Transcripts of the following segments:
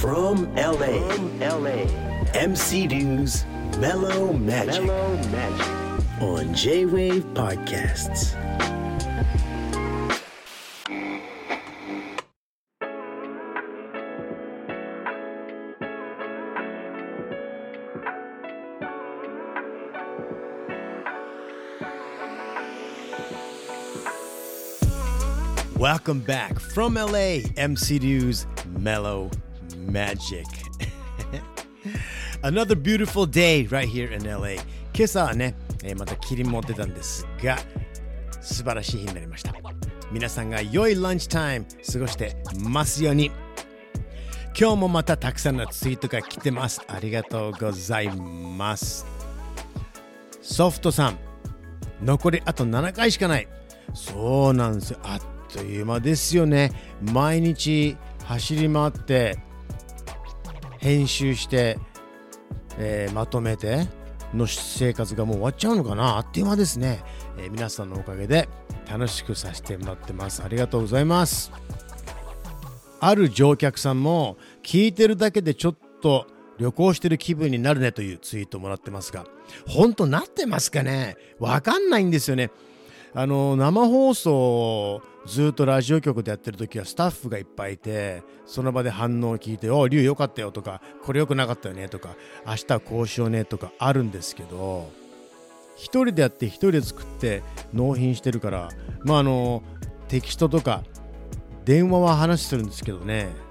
From LA, LA, MC Dew's Mellow Magic, Mellow Magic. on J Wave Podcasts. Welcome back from LA, MC Dew's Mellow Magic. Another beautiful day right here in LA. 今朝はね、えーまた霧も出たんですが、素晴らしい日になりました。皆さんが良いランチタイム過ごしてますように。今日もまたたくさんのツイートが来てます。ありがとうございます。ソフトさん、残りあと7回しかない。そうなんですよ。あという間ですよね。毎日走り回って、編集して、えーまとめての生活がもう終わっちゃうのかなあっという間ですね、えー皆さんのおかげで楽しくさせてもらってます。ありがとうございます。ある乗客さんも聞いてるだけでちょっと旅行してる気分になるねというツイートもらってますが本当なってますかね？わかんないんですよねあの生放送をずっとラジオ局でやってる時はスタッフがいっぱいいてその場で反応を聞いて「おうリュウよかったよ」とか「これよくなかったよね」とか「明日はこうしようね」とかあるんですけど一人でやって一人で作って納品してるからまああのテキストとか電話は話するんですけどね。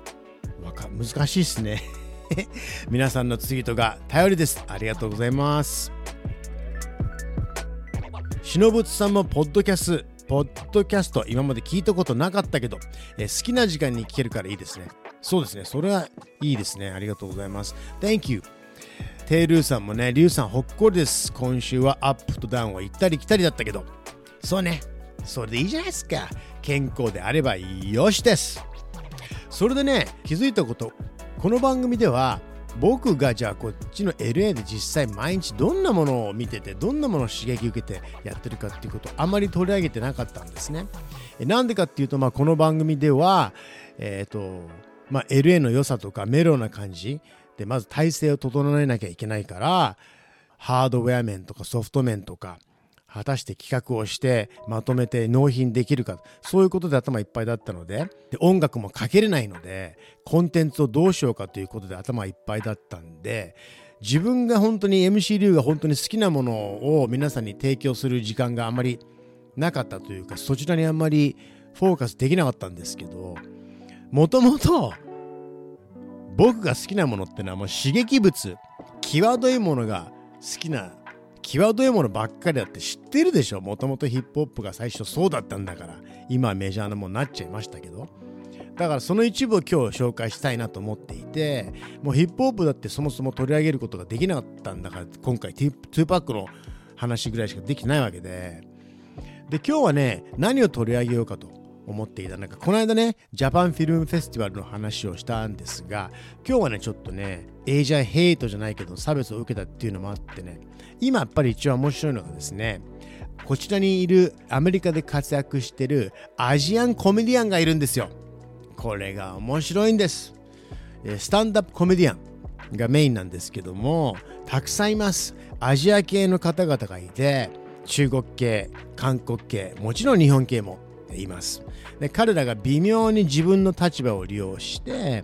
難しいですね。皆さんのツイートが頼りです。ありがとうございます。しのぶつさんもポッドキャストポッドキャスト今まで聞いたことなかったけど、え好きな時間に聞けるからいいですね。そうですね。それはいいですね。ありがとうございます。Thank you テイルーさんもね、リュウさんほっこりです。今週はアップとダウンは行ったり来たりだったけど、そうね、それでいいじゃないですか。健康であればよしです。それでね、気づいたこと、この番組では、僕がじゃあこっちの LA で実際毎日どんなものを見ててどんなものを刺激受けてやってるかっていうことをあまり取り上げてなかったんですね。なんでかっていうと、まあ、この番組では、えっ、と、まあ、LA の良さとかメロな感じでまず体制を整えなきゃいけないからハードウェア面とかソフト面とか果たして企画をしてまとめて納品できるか。そういうことで頭いっぱいだったので。で音楽もかけれないのでコンテンツをどうしようかということで頭いっぱいだったんで自分が本当に MC 流が本当に好きなものを皆さんに提供する時間があまりなかったというかそちらにあんまりフォーカスできなかったんですけどもともと僕が好きなものってのはもう刺激物際どいものが好きな際どいものばっかりだって知ってるでしょ。もともとヒップホップが最初そうだったんだから。今はメジャーなものになっちゃいましたけど。だからその一部を今日紹介したいなと思っていて。もうヒップホップだってそもそも取り上げることができなかったんだから今回2パックの話ぐらいしかできてないわけで。で今日はね何を取り上げようかと。思っていた。なんかこの間ねジャパンフィルムフェスティバルの話をしたんですが今日はねちょっとね Asian hate じゃないけど差別を受けたっていうのもあってね今やっぱり一番面白いのがですねこちらにいるアメリカで活躍してるアジアンコメディアンがいるんですよ。これが面白いんです。スタンダップコメディアンがメインなんですけどもたくさんいます。アジア系の方々がいて中国系韓国系もちろん日本系もいます。で彼らが微妙に自分の立場を利用して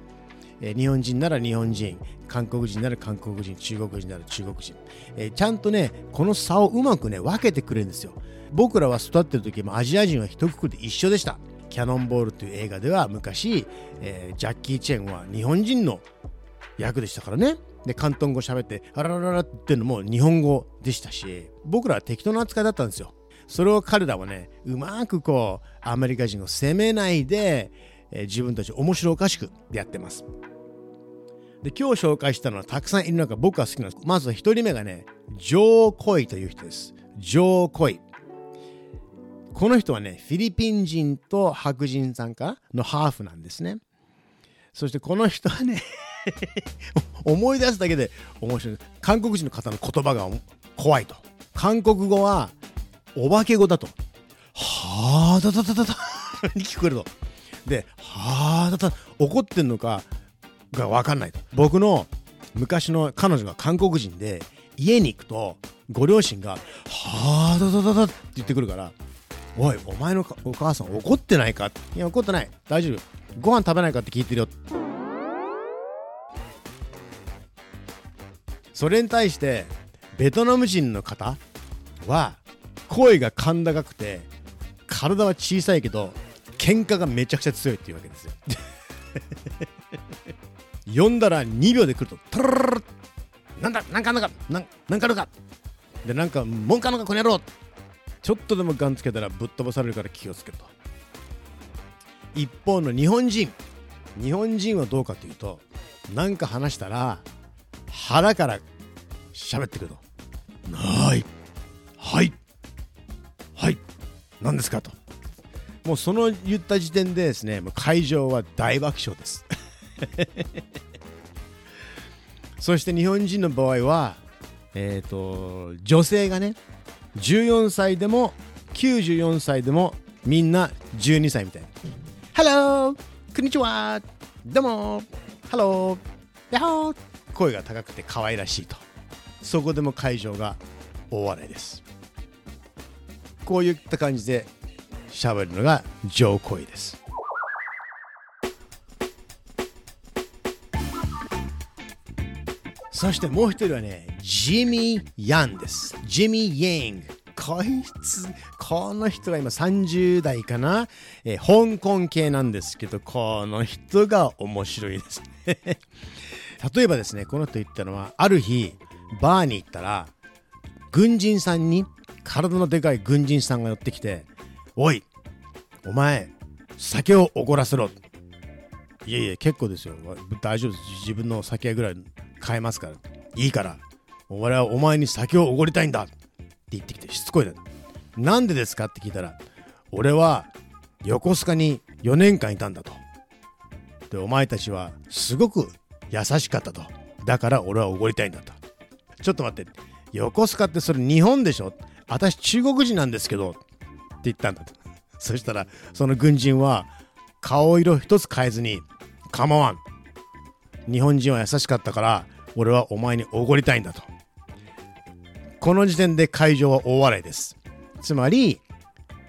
日本人なら日本人韓国人なら韓国人中国人なら中国人、えーちゃんとねこの差をうまくね分けてくれるんですよ。僕らは育ってる時もアジア人は一括りで一緒でした。キャノンボールという映画では昔、えージャッキー・チェンは日本人の役でしたからね。で広東語喋ってあららららっていうのも日本語でしたし僕らは適当な扱いだったんですよ。それを彼らはねうまくこうアメリカ人を責めないで、えー自分たち面白おかしくやってます。で今日紹介したのはたくさんいる中僕が好きなんですまず一人目がねジョー・コイという人です。ジョー・コイ。この人はねフィリピン人と白人さんかのハーフなんですね。そしてこの人はね 思い出すだけで面白い。韓国人の方の言葉が怖いと。韓国語はお化け語だと。はあだだだだだ。に 聞こえるとではあだった怒ってんのかが分かんないと。僕の昔の彼女が韓国人で家に行くとご両親が「はあだだだだ」って言ってくるから「おいお前のお母さん怒ってないか?」いや怒ってない。大丈夫。ご飯食べないかって聞いてるよ。それに対してベトナム人の方は声が甲高くて体は小さいけど喧嘩がめちゃくちゃ強いっていうわけですよ。呼んだら2秒で来るとトロロロロなんだなんかなんかなんかあるか。でなんか文句のかこの野郎。ちょっとでもガンつけたらぶっ飛ばされるから気をつけると。一方の日本人。日本人はどうかというとなんか話したら腹から喋ってくると「はい。はい。何ですか?」ともうその言った時点でですねもう会場は大爆笑です そして日本人の場合はえっ、ー、と女性がね14歳でも94歳でもみんな12歳みたいな「Hello! こんにちはどうも Hello! ヤッホー!」声が高くて可愛らしいとそこでも会場が大笑いですこういった感じで喋るのがジョー・コイです。そしてもう一人はねジミー・ヤンです。ジミー・ヤングこいつこの人が今30代かな、えー、香港系なんですけどこの人が面白いです 例えばですねこの人言ったのはある日バーに行ったら軍人さんに体のでかい軍人さんが寄ってきて「おいお前酒をおごらせろ」いやいや結構ですよ。大丈夫です。自分の酒ぐらい買えますから。いいから。俺はお前に酒をおごりたいんだ。って言ってきてしつこいだ。なんでですかって聞いたら俺は横須賀に4年間いたんだと。でお前たちはすごく優しかったと。だから俺はおごりたいんだと。ちょっと待って、横須賀ってそれ日本でしょ？私中国人なんですけどって言ったんだと。そしたら、その軍人は顔色一つ変えずに、構わん。日本人は優しかったから、俺はお前におごりたいんだと。この時点で会場は大笑いです。つまり、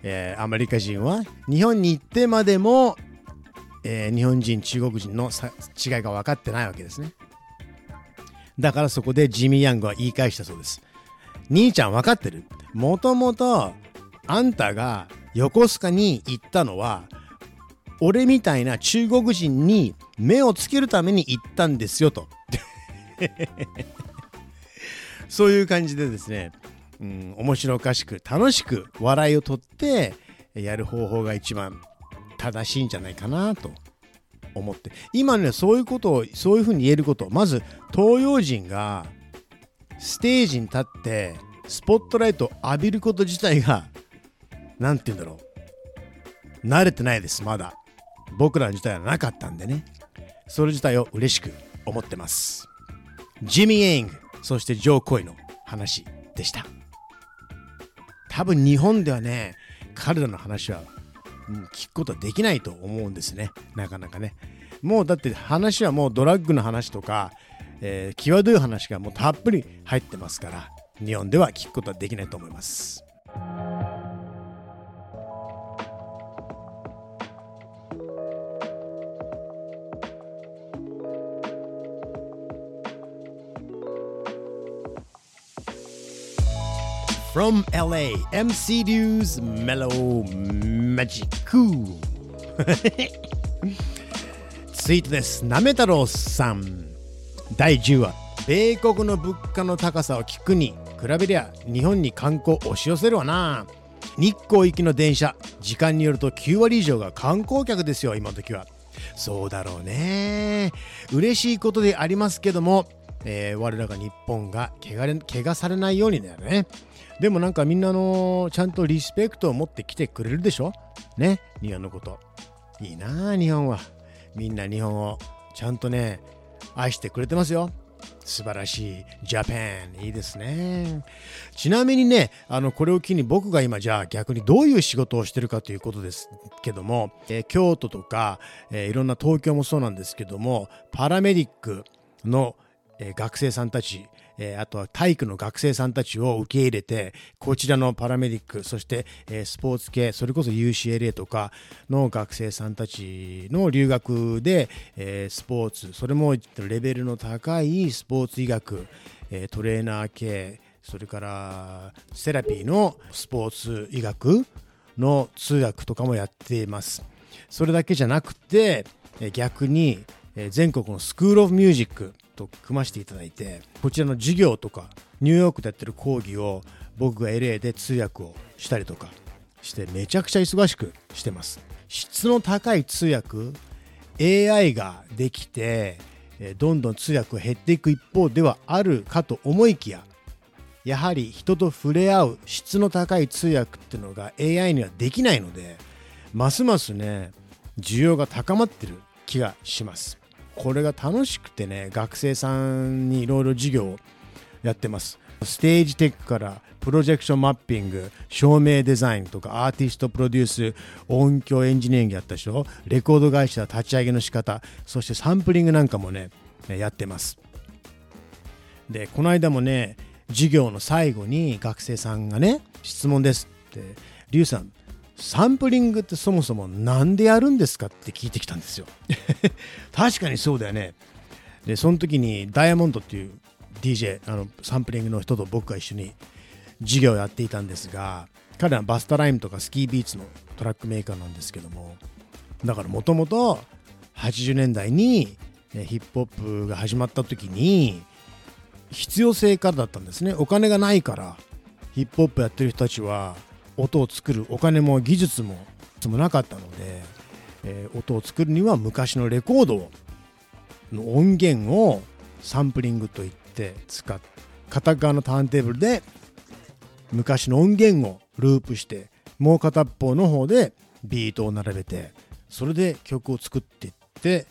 えー、アメリカ人は日本に行ってまでも、えー、日本人、中国人の違いが分かってないわけですね。だからそこでジミー・ヤングは言い返したそうです。兄ちゃん分かってる？もともとあんたが横須賀に行ったのは俺みたいな中国人に目をつけるために行ったんですよと。そういう感じでですね、うん、面白おかしく楽しく笑いをとってやる方法が一番正しいんじゃないかなと。思って。今ねそういうことをそういうふうに言えること。まず東洋人がステージに立ってスポットライトを浴びること自体が何て言うんだろう。慣れてないですまだ。僕ら自体はなかったんでね。それ自体を嬉しく思ってます。ジミー・エイングそしてジョー・コイの話でした。多分日本ではね彼らの話は聞くことはできないと思うんですね。なかなかね。もうだって話はもうドラッグの話とか、えー、際どい話がもうたっぷり入ってますから日本では聞くことはできないと思います From LA, MC News Mellow Magic ツイートです。なめ太郎さん。第10話。米国の物価の高さを聞くに比べりゃ日本に観光押し寄せるわな。日光行きの電車、時間によると9割以上が観光客ですよ、今時は。そうだろうね。嬉しいことでありますけども、えー、我らが日本が怪我怪我されないようにだよね。でもなんかみんなのちゃんとリスペクトを持ってきてくれるでしょ？ね？日本のこと。いいなあ日本は。みんな日本をちゃんとね愛してくれてますよ。素晴らしい。ジャパン。いいですね。ちなみにね、あの、これを機に僕が今じゃあ逆にどういう仕事をしてるかということですけども、えー、京都とか、えー、いろんな東京もそうなんですけども、パラメディックの、えー、学生さんたち、えー、あとは体育の学生さんたちを受け入れてこちらのパラメディックそして、えー、スポーツ系それこそ UCLA とかの学生さんたちの留学で、えー、スポーツそれもレベルの高いスポーツ医学、えトレーナー系それからセラピーのスポーツ医学の通訳とかもやっています。それだけじゃなくて逆に全国のスクール・オブ・ミュージックと組ませていただいてこちらの授業とかニューヨークでやってる講義を僕が LA で通訳をしたりとかしてめちゃくちゃ忙しくしてます。質の高い通訳 AI ができてどんどん通訳が減っていく一方ではあるかと思いきややはり人と触れ合う質の高い通訳っていうのが AI にはできないのでますますね需要が高まってる気がします。これが楽しくてね学生さんにいろいろ授業をやってます。ステージテックからプロジェクションマッピング照明デザインとかアーティストプロデュース音響エンジニアリングやったでしょ。レコード会社立ち上げの仕方そしてサンプリングなんかもねやってます。でこの間もね授業の最後に学生さんがね質問ですってリュウさんサンプリングってそもそも何でやるんですかって聞いてきたんですよ。確かにそうだよね。でその時にダイヤモンドっていう DJ あのサンプリングの人と僕が一緒に授業をやっていたんですが彼はバスタライムとかスキービーツのトラックメーカーなんですけどもだからもともと80年代にヒップホップが始まった時に必要性からだったんですね。お金がないからヒップホップやってる人たちは音を作るお金も技術ももなかったので、えー、音を作るには昔のレコードの音源をサンプリングといって使っ片側のターンテーブルで昔の音源をループしてもう片方の方でビートを並べてそれで曲を作っていって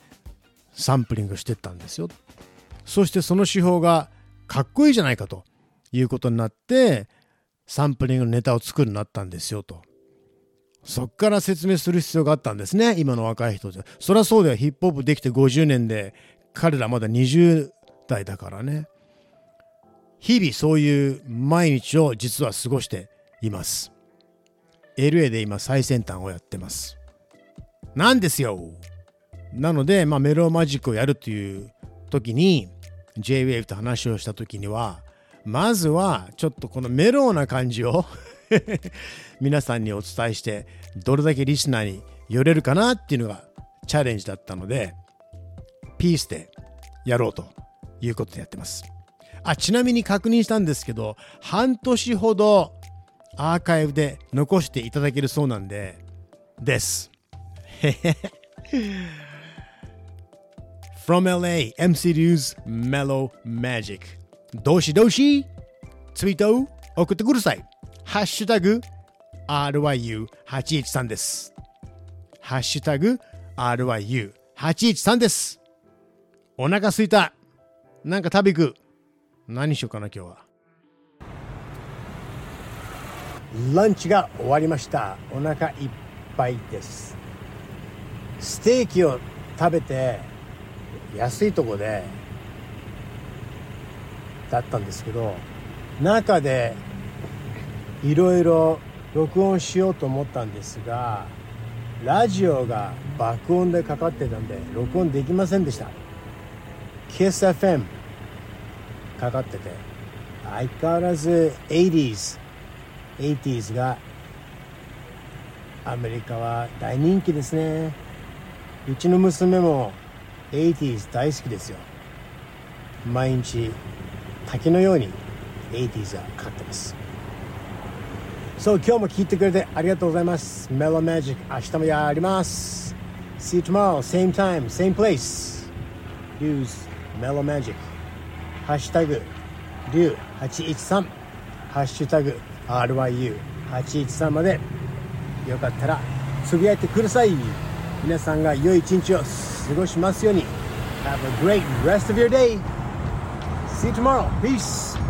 サンプリングしてったんですよ。そしてその手法がかっこいいじゃないかということになってサンプリングのネタを作るようになったんですよと。そっから説明する必要があったんですね、今の若い人じゃ。そりゃそうだよ、ヒップホップできて50年で、彼らまだ20代だからね。日々そういう毎日を実は過ごしています。LA で今最先端をやってます。なんですよ。なので、まあ、メロマジックをやるという時に J-Wave と話をした時にはまずはちょっとこのメローな感じを 皆さんにお伝えしてどれだけリスナーに寄れるかなっていうのがチャレンジだったのでピースでやろうということでやってます。あちなみに確認したんですけど半年ほどアーカイブで残していただけるそうなんでです。From LA, MC News Mellow Magic どしどしツイートを送ってください。ハッシュタグ RYU813 です。ハッシュタグ RYU813 です。お腹すいた。なんか食べ行く。何しようかな今日は。ランチが終わりました。お腹いっぱいです。ステーキを食べて安いとこでだったんですけど中でいろいろ録音しようと思ったんですがラジオが爆音でかかってたんで録音できませんでした。KISSFM かかってて相変わらず 80s 80s がアメリカは大人気ですね。うちの娘も 80s 大好きですよ。毎日滝のように 80s がかかってます。そう今日も聞いてくれてありがとうございます。メロマジック明日もやります。See you tomorrow same time same place. Use メロマジックハッシュタグリュウ813ハッシュタグ RYU813 まで。よかったらつぶやいてください。皆さんが良い一日を過ごしますように。Have a great rest of your day. See you tomorrow. Peace.